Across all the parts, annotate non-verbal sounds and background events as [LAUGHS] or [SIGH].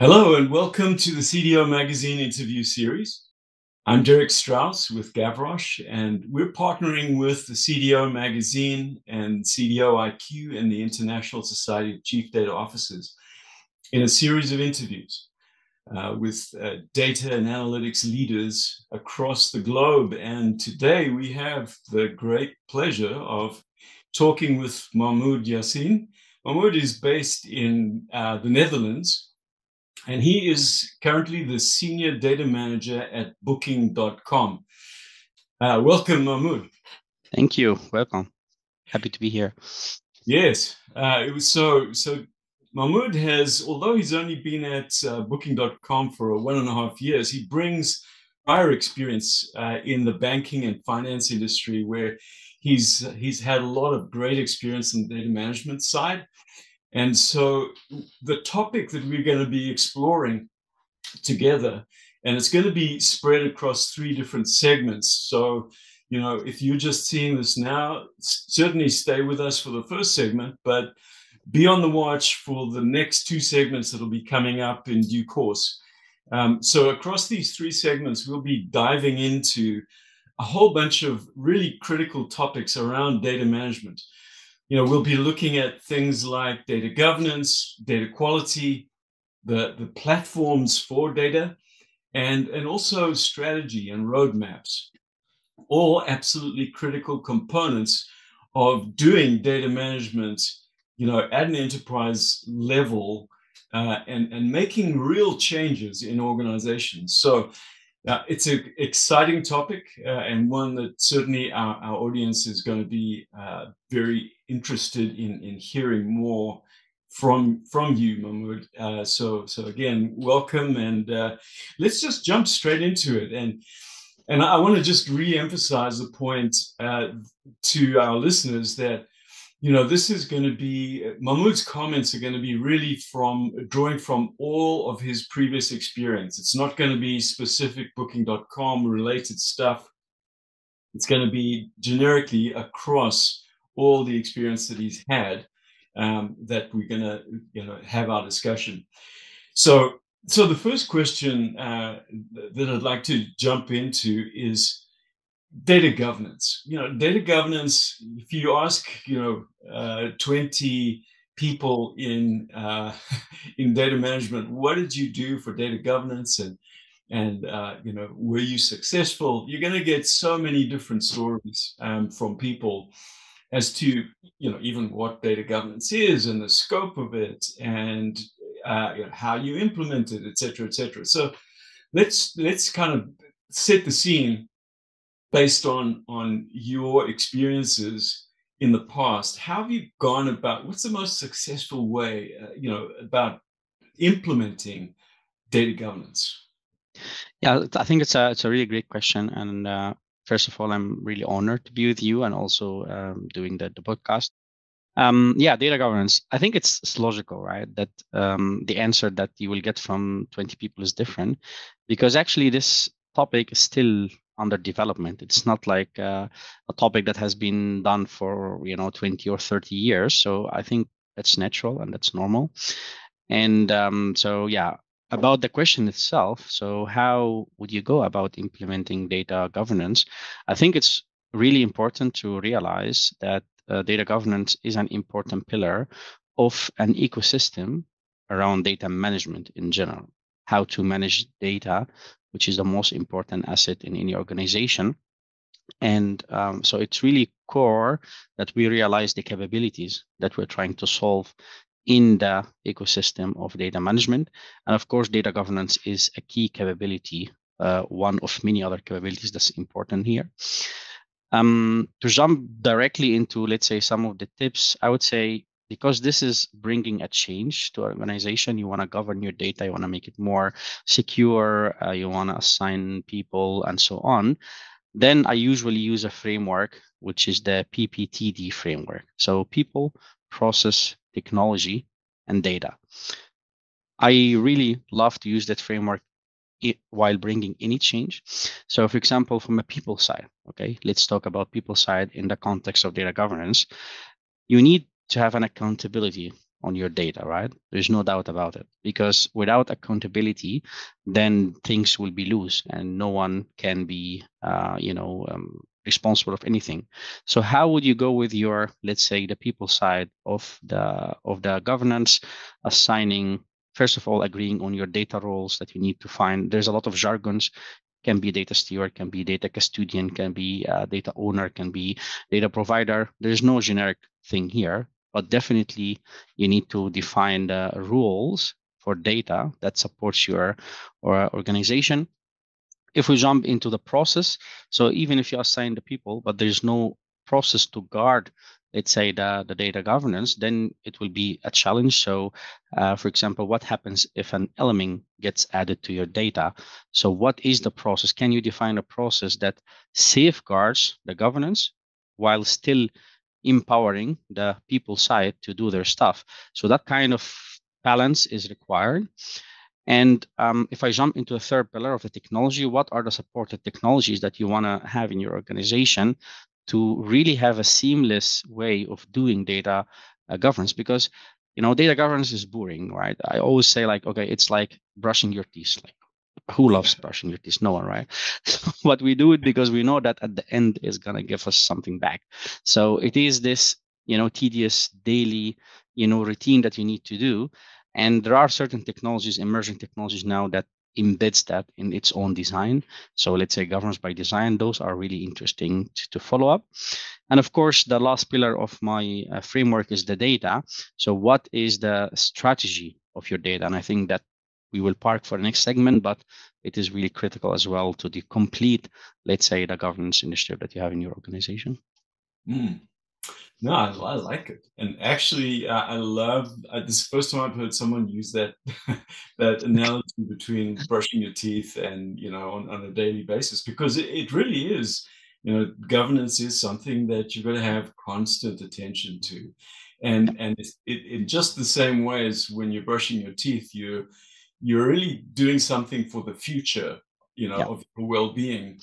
Hello, and welcome to the CDO Magazine interview series. I'm Derek Strauss with Gavroshe, and we're partnering with the CDO Magazine and CDO IQ and the International Society of Chief Data Officers in a series of interviews uh, with uh, data and analytics leaders across the globe. And today we have the great pleasure of talking with Mahmoud Yassin. Mahmoud is based in uh, the Netherlands and he is currently the senior data manager at booking.com. Uh, welcome, Mahmoud. Thank you. Welcome. Happy to be here. Yes. Uh, it was so, so Mahmoud has, although he's only been at uh, booking.com for one and a half years, he brings prior experience uh, in the banking and finance industry where he's he's had a lot of great experience in the data management side and so the topic that we're going to be exploring together, and it's going to be spread across three different segments. So, you know, if you're just seeing this now, certainly stay with us for the first segment, but be on the watch for the next two segments that'll be coming up in due course. Um, so, across these three segments, we'll be diving into a whole bunch of really critical topics around data management you know, we'll be looking at things like data governance, data quality, the, the platforms for data, and, and also strategy and roadmaps, all absolutely critical components of doing data management, you know, at an enterprise level uh, and, and making real changes in organizations. So uh, it's an exciting topic uh, and one that certainly our, our audience is going to be uh, very interested in, in hearing more from from you, Mahmoud. Uh, so so again, welcome, and uh, let's just jump straight into it. And and I want to just re-emphasize the point uh, to our listeners that you know, this is going to be Mahmoud's comments are going to be really from drawing from all of his previous experience. It's not going to be specific booking.com related stuff. It's going to be generically across all the experience that he's had um, that we're going to you know have our discussion. So, so the first question uh, that I'd like to jump into is data governance. You know, data governance. If you ask, you know, uh, twenty people in uh, [LAUGHS] in data management, what did you do for data governance, and and uh, you know, were you successful? You're going to get so many different stories um, from people as to you know even what data governance is and the scope of it and uh, you know, how you implement it, et cetera, et cetera. So let's let's kind of set the scene based on on your experiences in the past how have you gone about what's the most successful way uh, you know about implementing data governance? Yeah i think it's a it's a really great question and uh, first of all i'm really honored to be with you and also um, doing the, the podcast. Um, yeah data governance i think it's, it's logical right that um, the answer that you will get from 20 people is different because actually this topic is still under development. It's not like uh, a topic that has been done for you know 20 or 30 years. So I think that's natural and that's normal. And um, so yeah, about the question itself. So how would you go about implementing data governance? I think it's really important to realize that uh, data governance is an important pillar of an ecosystem around data management in general how to manage data which is the most important asset in any organization. And um, so it's really core that we realize the capabilities that we're trying to solve in the ecosystem of data management. And of course, data governance is a key capability, uh, one of many other capabilities that's important here. Um, to jump directly into, let's say, some of the tips, I would say because this is bringing a change to organization you want to govern your data you want to make it more secure uh, you want to assign people and so on then i usually use a framework which is the pptd framework so people process technology and data i really love to use that framework while bringing any change. So, for example, from a people side, okay, let's talk about people side in the context of data governance. You need to have an accountability on your data, right? There's no doubt about it. Because without accountability, then things will be loose and no one can be, uh, you know, um, responsible of anything. So how would you go with your, let's say, the people side of the of the governance, assigning first of all agreeing on your data roles that you need to find. There's a lot of jargons can be data steward, can be data custodian, can be data owner, can be data provider. There's no generic thing here but definitely you need to define the rules for data that supports your or organization. If we jump into the process, so even if you assign the people, but there's no process to guard, let's say the, the data governance, then it will be a challenge. So uh, for example, what happens if an element gets added to your data? So what is the process? Can you define a process that safeguards the governance while still empowering the people side to do their stuff. So that kind of balance is required. And um, if I jump into a third pillar of the technology, what are the supported technologies that you want to have in your organization to really have a seamless way of doing data uh, governance? Because you know, data governance is boring, right? I always say like, okay, it's like brushing your teeth. Like who loves teeth? No one, right? [LAUGHS] but we do it because we know that at the end is gonna give us something back. So it is this, you know, tedious daily, you know, routine that you need to do. And there are certain technologies, emerging technologies now that embeds that in its own design. So let's say governance by design, those are really interesting to, to follow up. And of course, the last pillar of my uh, framework is the data. So what is the strategy of your data? And I think that we will park for the next segment, but it is really critical as well to the complete, let's say, the governance initiative that you have in your organization. Mm. No, I, I, like it, and actually, uh, I love. Uh, this first time I've heard someone use that [LAUGHS] that analogy between brushing your teeth and you know on, on a daily basis because it, it really is. You know, governance is something that you've got to have constant attention to, and and it, in just the same way as when you're brushing your teeth, you you're really doing something for the future, you know, yeah. of your well-being.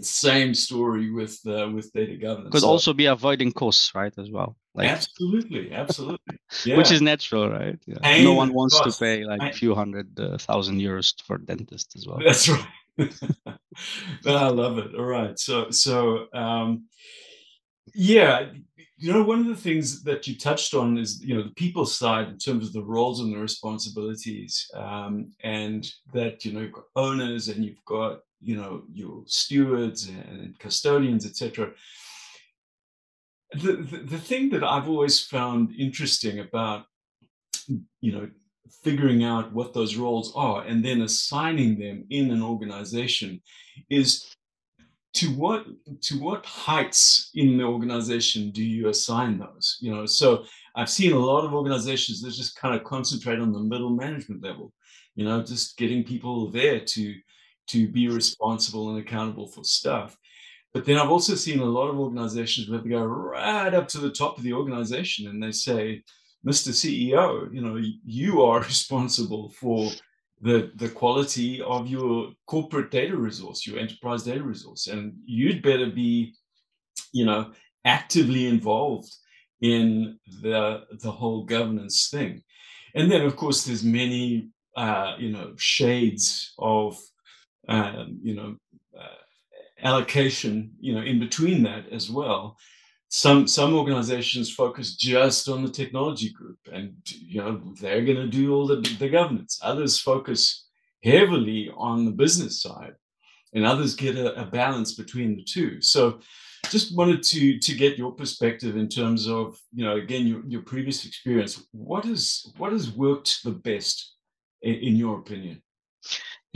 Same story with uh, with data governance. Could so, also be avoiding costs, right, as well. Like, absolutely, absolutely. [LAUGHS] Yeah. Which is natural, right? Yeah. No one wants cost. to pay like a few hundred uh, thousand euros for dentist as well. That's right. [LAUGHS] I love it. All right. So so um, yeah, you know, one of the things that you touched on is, you know, the people side in terms of the roles and the responsibilities, um, and that you know you've got owners and you've got you know your stewards and custodians, etc. The, the the thing that I've always found interesting about you know figuring out what those roles are and then assigning them in an organization is to what to what heights in the organization do you assign those? You know so i've seen a lot of organizations that just kind of concentrate on the middle management level you know just getting people there to to be responsible and accountable for stuff. But then i've also seen a lot of organizations where they go right up to the top of the organization and they say mr ceo you know you are [LAUGHS] responsible for the the quality of your corporate data resource, your enterprise data resource, and you'd better be, you know, actively involved in the the whole governance thing. And then, of course, there's many uh, you know shades of um, you know uh, allocation you know in between that as well some some organizations focus just on the technology group and you know they're going to do all the, the governance. Others focus heavily on the business side and others get a, a, balance between the two. So just wanted to to get your perspective in terms of you know again your, your previous experience. What is what has worked the best in, in your opinion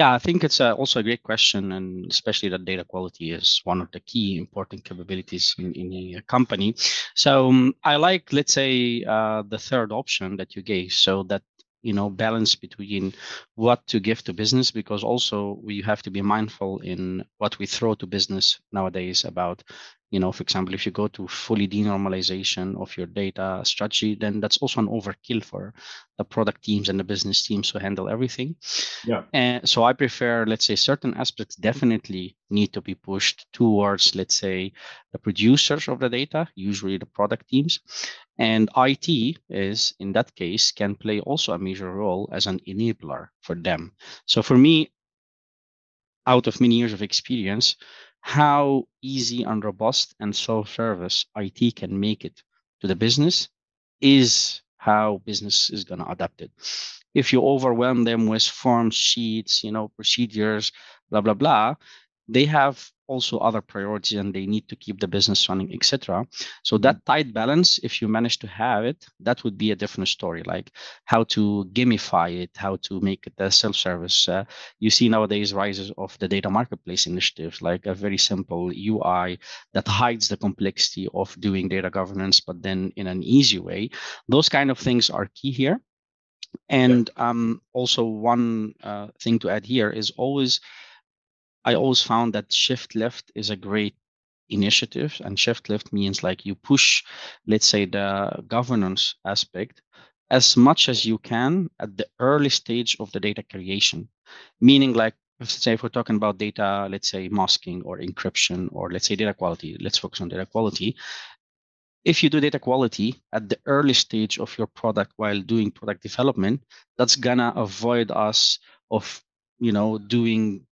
yeah, I think it's uh, also a great question, and especially that data quality is one of the key important capabilities in, in a company. So um, I like, let's say, uh, the third option that you gave, so that you know balance between what to give to business because also we have to be mindful in what we throw to business nowadays about you know, for example, if you go to fully denormalization of your data strategy, then that's also an overkill for the product teams and the business teams who handle everything. Yeah. And so I prefer, let's say, certain aspects definitely need to be pushed towards, let's say, the producers of the data, usually the product teams. And IT is, in that case, can play also a major role as an enabler for them. So for me, out of many years of experience, how easy and robust and self-service IT can make it to the business is how business is going to adapt it. If you overwhelm them with form sheets, you know, procedures, blah blah blah, they have also other priorities and they need to keep the business running etc so that mm-hmm. tight balance if you manage to have it that would be a different story like how to gamify it how to make it a self-service. Uh, you see nowadays rises of the data marketplace initiatives like a very simple ui that hides the complexity of doing data governance but then in an easy way. Those kind of things are key here. And um, also one uh, thing to add here is always I always found that shift left is a great initiative and shift left means like you push let's say the governance aspect as much as you can at the early stage of the data creation. Meaning like say if we're talking about data let's say masking or encryption or let's say data quality let's focus on data quality. If you do data quality at the early stage of your product while doing product development that's gonna avoid us of you know doing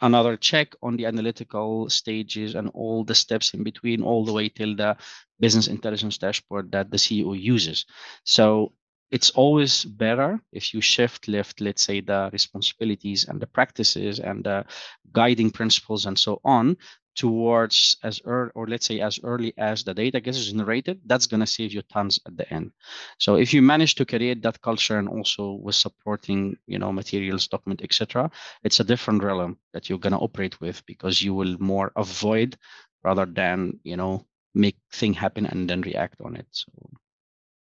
another check on the analytical stages and all the steps in between, all the way till the business intelligence dashboard that the CEO uses. So it's always better if you shift left, let's say, the responsibilities and the practices and the guiding principles and so on towards as early or let's say as early as the data gets generated that's going to save you tons at the end. So if you manage to create that culture and also with supporting you know materials document etc it's a different realm that you're going to operate with because you will more avoid rather than you know make thing happen and then react on it so.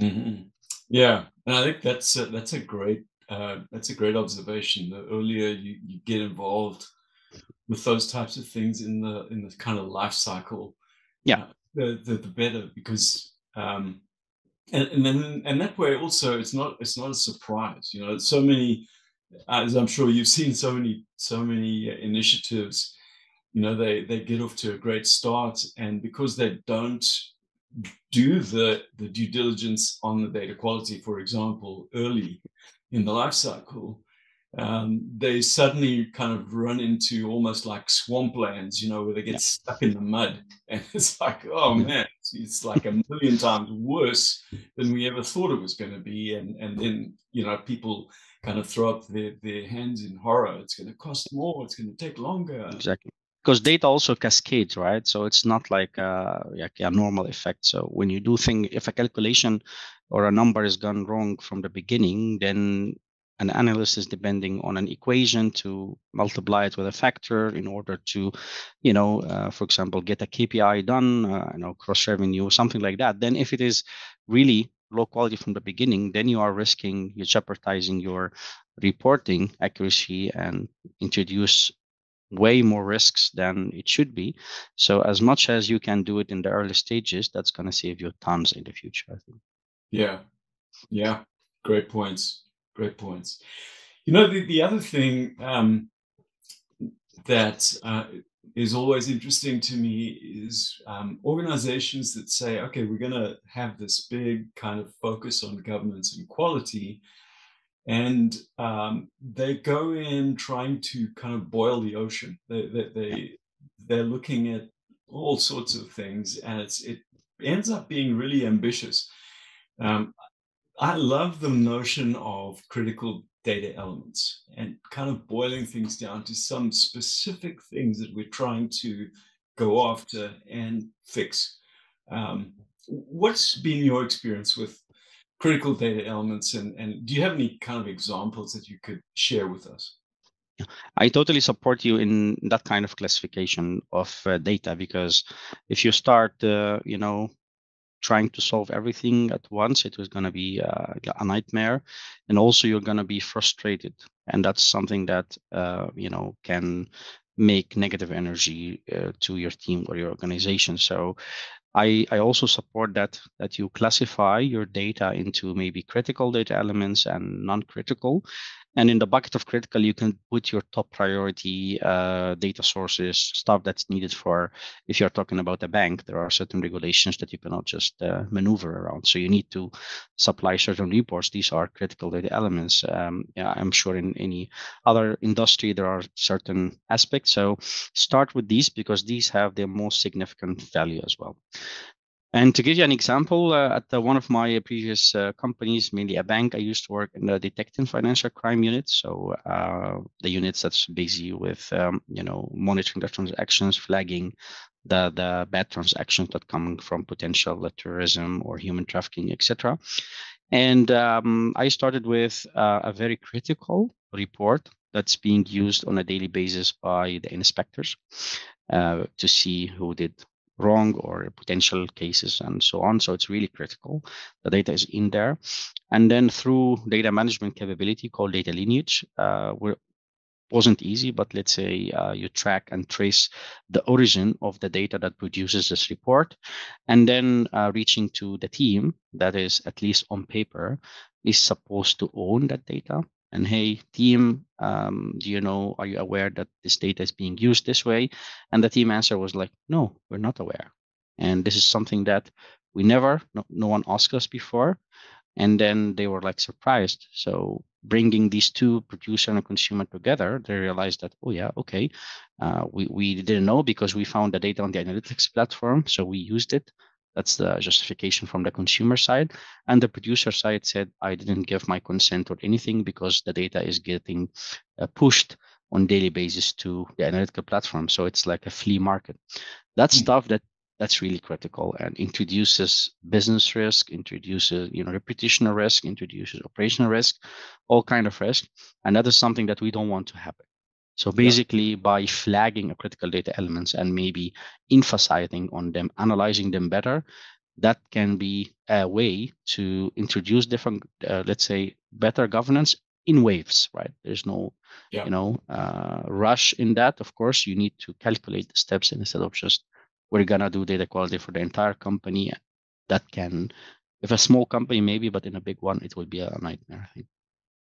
Mm-hmm. yeah and i think that's a, that's a great uh, that's a great observation. The earlier you, you get involved with those types of things in the in the kind of life cycle. Yeah. Uh, the, the, the better because um and, and then and that way also it's not it's not a surprise you know so many as i'm sure you've seen so many so many initiatives you know they they get off to a great start and because they don't do the the due diligence on the data quality for example early in the life cycle um, they suddenly kind of run into almost like swamplands, you know, where they get yeah. stuck in the mud. [LAUGHS] And it's like, oh man, it's, like a million times worse than we ever thought it was going to be. And, and then, you know, people kind of throw up their, their hands in horror. It's going to cost more, it's going to take longer. Exactly. Because data also cascades, right? So it's not like a, like a normal effect. So when you do thing, if a calculation or a number is gone wrong from the beginning, then an analyst is depending on an equation to multiply it with a factor in order to, you know, uh, for example, get a KPI done, uh, you know, cross revenue, something like that. Then if it is really low quality from the beginning, then you are risking, you're jeopardizing your reporting accuracy and introduce way more risks than it should be. So as much as you can do it in the early stages, that's going to save you tons in the future, I think. Yeah. Yeah. Great points. Great points. You know, the, the other thing um, that uh, is always interesting to me is um, organizations that say, okay, we're going to have this big kind of focus on governance and quality. And um, they go in trying to kind of boil the ocean. They, they, they, they're looking at all sorts of things, and it's, it ends up being really ambitious. Um, I love the notion of critical data elements and kind of boiling things down to some specific things that we're trying to go after and fix. Um, what's been your experience with critical data elements and, and do you have any kind of examples that you could share with us? I totally support you in that kind of classification of uh, data because if you start, uh, you know, trying to solve everything at once, it was going to be uh, a nightmare. And also, you're going to be frustrated. And that's something that, uh, you know, can make negative energy uh, to your team or your organization. So I, I also support that that you classify your data into maybe critical data elements and non-critical and in the bucket of critical, you can put your top priority uh, data sources, stuff that's needed for, if you're talking about a bank, there are certain regulations that you cannot just uh, maneuver around. So you need to supply certain reports. These are critical data elements. Um, yeah, I'm sure in any other industry, there are certain aspects. So start with these because these have the most significant value as well. And to give you an example, uh, at the, one of my previous uh, companies, mainly a bank, I used to work in the detecting financial crime unit. So uh, the units that's busy with, um, you know, monitoring the transactions, flagging the the bad transactions that come from potential terrorism or human trafficking, etc. And um, I started with uh, a very critical report that's being used on a daily basis by the inspectors uh, to see who did wrong or potential cases and so on. So it's really critical. The data is in there. And then through data management capability called data lineage, uh, we wasn't easy, but let's say uh, you track and trace the origin of the data that produces this report, and then uh, reaching to the team that is at least on paper is supposed to own that data and hey team um, do you know are you aware that this data is being used this way? And the team answer was like no we're not aware. And this is something that we never no, no one asked us before. And then they were like surprised. So bringing these two producer and consumer together they realized that oh yeah okay uh, we, we didn't know because we found the data on the analytics platform so we used it that's the justification from the consumer side. And the producer side said, I didn't give my consent or anything because the data is getting uh, pushed on daily basis to the analytical platform. So it's like a flea market. That's mm-hmm. stuff that that's really critical and introduces business risk, introduces you know reputational risk, introduces operational risk, all kind of risk, and that is something that we don't want to happen. So basically, yeah. by flagging a critical data elements and maybe emphasizing on them, analyzing them better, that can be a way to introduce different, uh, let's say, better governance in waves, right? There's no, yeah. you know, uh, rush in that. Of course, you need to calculate the steps instead of just we're gonna do data quality for the entire company. That can, if a small company maybe, but in a big one, it will be a nightmare. I think.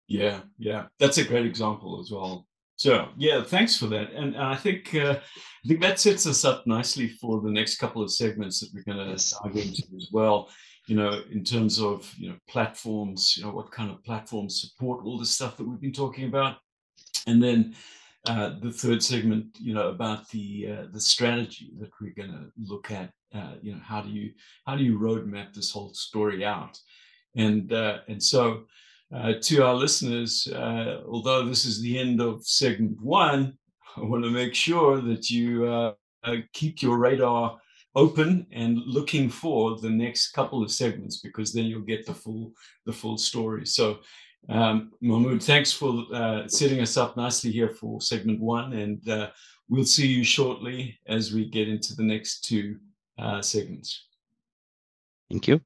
Yeah, yeah, that's a great example as well. So yeah, thanks for that, and, and I think uh, I think that sets us up nicely for the next couple of segments that we're going to yes. dive into as well. You know, in terms of you know platforms, you know what kind of platforms support all the stuff that we've been talking about, and then uh, the third segment, you know, about the uh, the strategy that we're going to look at. Uh, you know, how do you how do you roadmap this whole story out, and uh, and so uh, to our listeners, uh, although this is the end of segment one, I want to make sure that you uh, uh, keep your radar open and looking for the next couple of segments because then you'll get the full the full story. So, um, Mahmoud, thanks for uh, setting us up nicely here for segment one, and we'll see you shortly as we get into the next two segments. Thank you.